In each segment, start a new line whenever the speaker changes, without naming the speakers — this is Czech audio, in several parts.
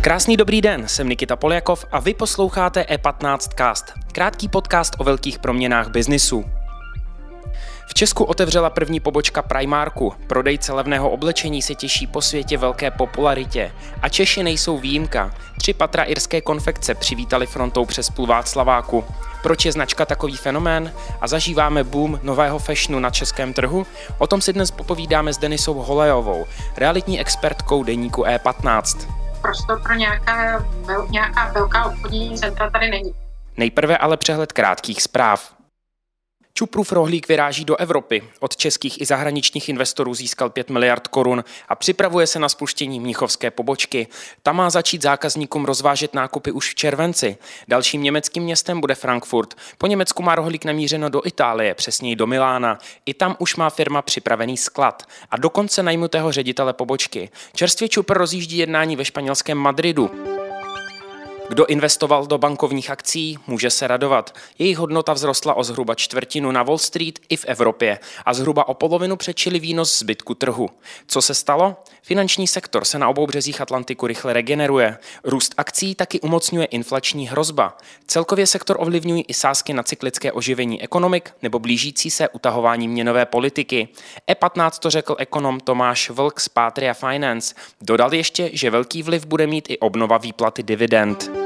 Krásný dobrý den, jsem Nikita Poljakov a vy posloucháte E15 Cast, krátký podcast o velkých proměnách biznisu. V Česku otevřela první pobočka Primarku. Prodejce levného oblečení se těší po světě velké popularitě. A Češi nejsou výjimka. Tři patra irské konfekce přivítali frontou přes půl Václaváku. Proč je značka takový fenomén? A zažíváme boom nového fashionu na českém trhu? O tom si dnes popovídáme s Denisou Holejovou, realitní expertkou deníku E15
prostor pro nějaká, nějaká velká obchodní centra tady není.
Nejprve ale přehled krátkých zpráv. Čuprův rohlík vyráží do Evropy. Od českých i zahraničních investorů získal 5 miliard korun a připravuje se na spuštění mnichovské pobočky. Tam má začít zákazníkům rozvážet nákupy už v červenci. Dalším německým městem bude Frankfurt. Po Německu má rohlík namířeno do Itálie, přesněji do Milána. I tam už má firma připravený sklad a dokonce najmutého ředitele pobočky. Čerstvě Čupr rozjíždí jednání ve španělském Madridu. Kdo investoval do bankovních akcí, může se radovat. Jejich hodnota vzrostla o zhruba čtvrtinu na Wall Street i v Evropě a zhruba o polovinu přečili výnos zbytku trhu. Co se stalo? Finanční sektor se na obou březích Atlantiku rychle regeneruje. Růst akcí taky umocňuje inflační hrozba. Celkově sektor ovlivňují i sázky na cyklické oživení ekonomik nebo blížící se utahování měnové politiky. E15 to řekl ekonom Tomáš Vlk z Patria Finance. Dodal ještě, že velký vliv bude mít i obnova výplaty dividend.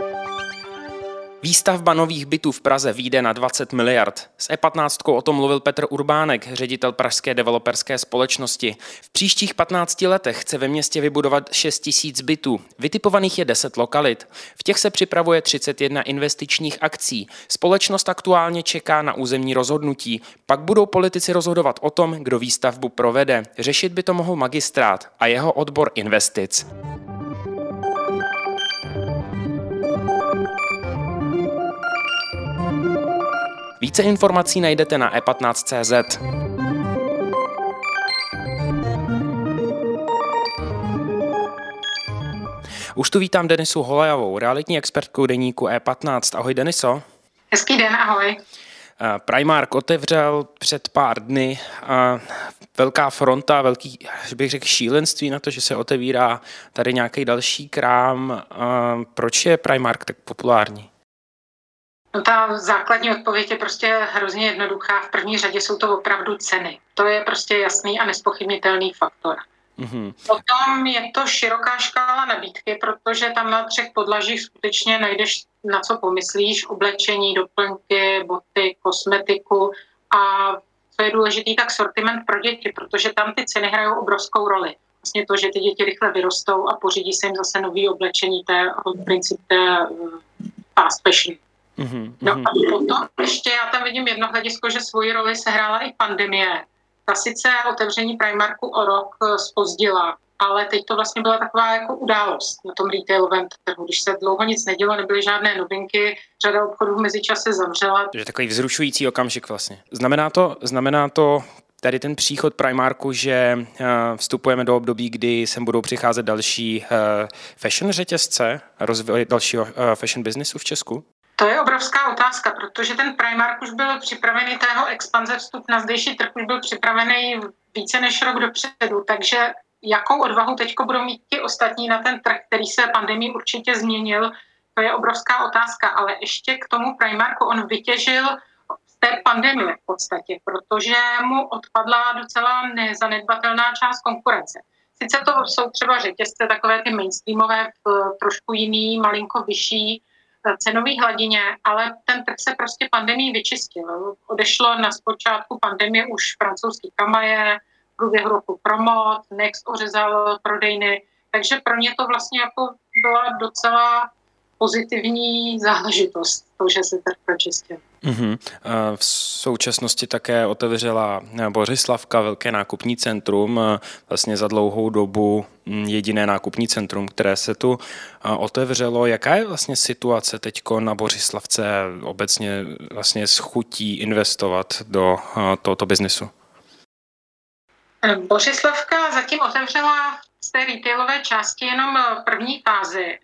Výstavba nových bytů v Praze výjde na 20 miliard. S E15 o tom mluvil Petr Urbánek, ředitel pražské developerské společnosti. V příštích 15 letech chce ve městě vybudovat 6 tisíc bytů. Vytipovaných je 10 lokalit. V těch se připravuje 31 investičních akcí. Společnost aktuálně čeká na územní rozhodnutí. Pak budou politici rozhodovat o tom, kdo výstavbu provede. Řešit by to mohl magistrát a jeho odbor investic. Více informací najdete na e15.cz. Už tu vítám Denisu Holajovou, realitní expertku deníku E15. Ahoj Deniso.
Hezký den, ahoj.
Eh, Primark otevřel před pár dny a velká fronta, velký, bych řekl, šílenství na to, že se otevírá tady nějaký další krám. Proč je Primark tak populární?
No ta základní odpověď je prostě hrozně jednoduchá. V první řadě jsou to opravdu ceny. To je prostě jasný a nespochybnitelný faktor. Mm-hmm. Potom je to široká škála nabídky, protože tam na třech podlažích skutečně najdeš na co pomyslíš, oblečení, doplňky, boty, kosmetiku a co je důležitý, tak sortiment pro děti, protože tam ty ceny hrajou obrovskou roli. Vlastně to, že ty děti rychle vyrostou a pořídí se jim zase nový oblečení, to je princip té eh, fast fashion. Mm-hmm. No a potom ještě já tam vidím jedno hledisko, že svoji roli sehrála i pandemie. Ta sice otevření Primarku o rok spozdila, eh, ale teď to vlastně byla taková jako událost na tom retailovém trhu. Když se dlouho nic nedělo, nebyly žádné novinky, řada obchodů v mezičase zavřela.
Je takový vzrušující okamžik vlastně. Znamená to, znamená to tady ten příchod Primarku, že uh, vstupujeme do období, kdy sem budou přicházet další uh, fashion řetězce, rozvoj dalšího fashion businessu v Česku?
To je obrovská otázka, protože ten Primark už byl připravený, tého expanze vstup na zdejší trh už byl připravený více než rok dopředu, takže jakou odvahu teď budou mít ti ostatní na ten trh, který se pandemii určitě změnil, to je obrovská otázka, ale ještě k tomu Primarku on vytěžil z té pandemie v podstatě, protože mu odpadla docela nezanedbatelná část konkurence. Sice to jsou třeba řetězce takové ty mainstreamové, trošku jiný, malinko vyšší, cenové hladině, ale ten trh se prostě pandemii vyčistil. Odešlo na zpočátku pandemie už francouzský kamaje, v průběhu roku Promot, Next ořezal prodejny, takže pro ně to vlastně jako byla docela pozitivní záležitost, to, že se trh pročistil. Mm-hmm.
V současnosti také otevřela Bořislavka velké nákupní centrum, vlastně za dlouhou dobu mm, jediné nákupní centrum, které se tu otevřelo. Jaká je vlastně situace teď na Bořislavce obecně vlastně schutí investovat do tohoto biznesu?
Bořislavka zatím otevřela z té retailové části jenom první fázi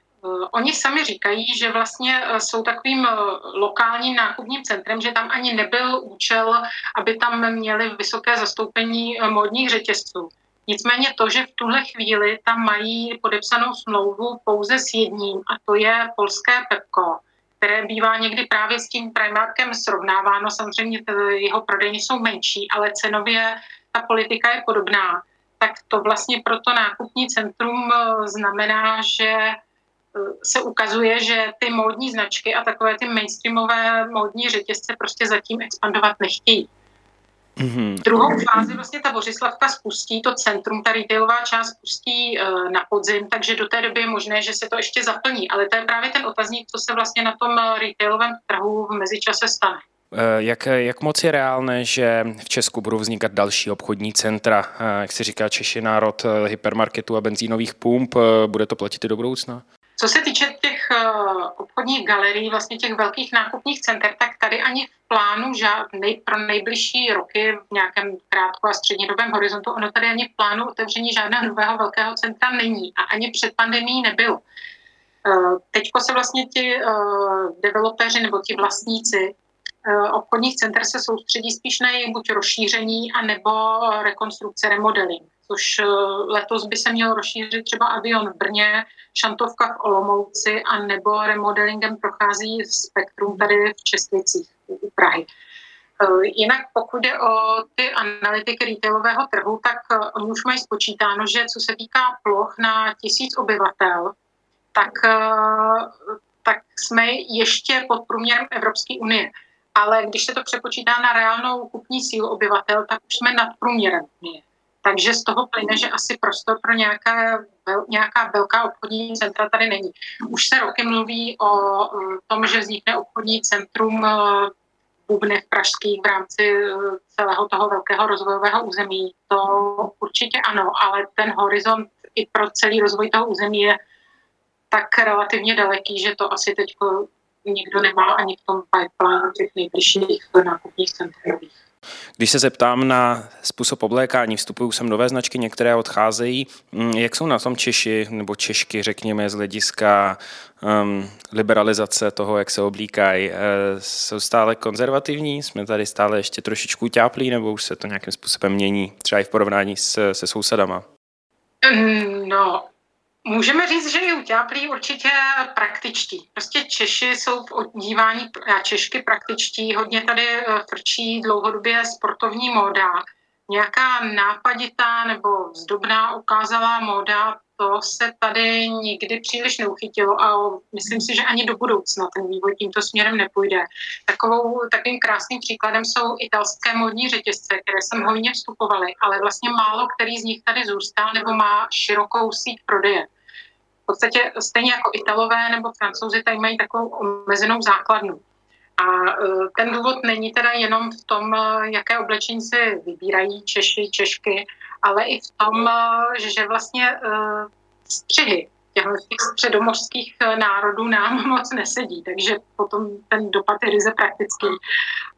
oni sami říkají, že vlastně jsou takovým lokálním nákupním centrem, že tam ani nebyl účel, aby tam měli vysoké zastoupení módních řetězců. Nicméně to, že v tuhle chvíli tam mají podepsanou smlouvu pouze s jedním, a to je polské Pepko, které bývá někdy právě s tím Primarkem srovnáváno. Samozřejmě jeho prodejny jsou menší, ale cenově ta politika je podobná. Tak to vlastně pro to nákupní centrum eh, znamená, že eh, se ukazuje, že ty módní značky a takové ty mainstreamové módní řetězce prostě zatím expandovat nechtějí. Mm-hmm. Druhou fázi vlastně ta Bořislavka spustí, to centrum, ta retailová část spustí uh, na podzim, takže do té doby je možné, že se to ještě zaplní. Ale to je právě ten otazník, co se vlastně na tom eh, retailovém trhu v mezičase stane.
Eh, jak, jak moc je reálné, že v Česku budou vznikat další obchodní centra? Jak se říká Češi národ hypermarketů a benzínových pump, bude to platit i do budoucna?
Co se týče těch obchodních galerií, vlastně těch velkých nákupních center, tak tady ani v plánu žád, nej, pro nejbližší roky v nějakém krátko a střednědobém horizontu, ono tady ani v plánu otevření žádného nového velkého centra není a ani před pandemí nebylo. Eh, teďko se vlastně ti eh, developeři nebo ti vlastníci eh, obchodních center se soustředí spíš na jejich buď rozšíření, anebo rekonstrukce, remodeling což eh, letos by se měl rozšířit třeba avion v Brně, šantovka v Olomouci a nebo remodelingem prochází spektrum tady v Českicích u Prahy. Eh, jinak pokud jde o ty analytiky retailového trhu, tak eh, oni už mají spočítáno, že co se týká ploch na tisíc obyvatel, tak, tak jsme ještě pod průměrem Evropské unie. Ale když se to přepočítá na reálnou kupní sílu obyvatel, tak už jsme nad průměrem unie. Takže z toho plyne, že asi prostor pro nějaká, nějaká velká obchodní centra tady není. Už se roky mluví o tom, že vznikne obchodní centrum v eh, Bubnech pražských v rámci eh, celého toho velkého rozvojového území. To určitě ano, ale ten horizont i pro celý rozvoj toho území je tak relativně daleký, že to asi teď nikdo nemá ani v tom pipeline těch nejbližších nákupních centrových.
Když se zeptám na způsob oblékání, vstupují sem nové značky, některé odcházejí. Mm, jak jsou na tom Češi nebo Češky, řekněme, z hlediska um, liberalizace toho, jak se oblíkají? E, jsou stále konzervativní? Jsme tady stále ještě trošičku ťáplí, nebo už se to nějakým způsobem mění, třeba i v porovnání se, se sousedama?
No, Můžeme říct, že i u ťáplí určitě praktičtí. Prostě Češi jsou v odívání a Češky praktičtí. Hodně tady eh, frčí dlouhodobě sportovní móda. Nějaká nápaditá nebo vzdobná ukázalá móda, to se tady nikdy příliš neuchytilo a myslím si, že ani do budoucna ten vývoj tímto směrem nepůjde. Takovou, takovým krásným příkladem jsou italské módní řetězce, které sem hojně vstupovaly, ale vlastně málo který z nich tady zůstal nebo má širokou síť prodeje v podstatě stejně jako Italové nebo Francouzi tady mají takovou omezenou základnu. A e, ten důvod není teda jenom v tom, e, jaké oblečení si vybírají Češi, Češky, ale i v tom, e, že vlastně střihy těch středomořských národů nám moc nesedí, takže potom ten dopad je ryze praktický.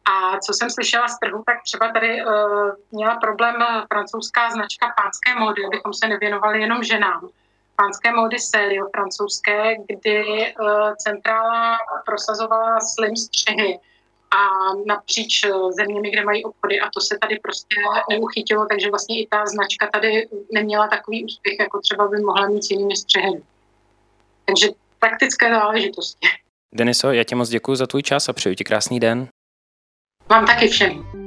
A co jsem slyšela z trhu, tak třeba tady měla problém francouzská značka pánské módy, abychom se nevěnovali jenom ženám pánské módy Celio francouzské, kdy uh, centrála prosazovala slim střehy a napříč eh, zeměmi, kde mají obchody a to se tady prostě neuchytilo, takže vlastně i ta značka tady neměla takový úspěch, jako třeba by mohla mít s jinými střehy. Takže praktické záležitosti.
Deniso, já ti moc děkuji za tvůj čas a přeju ti krásný den.
Vám taky všem.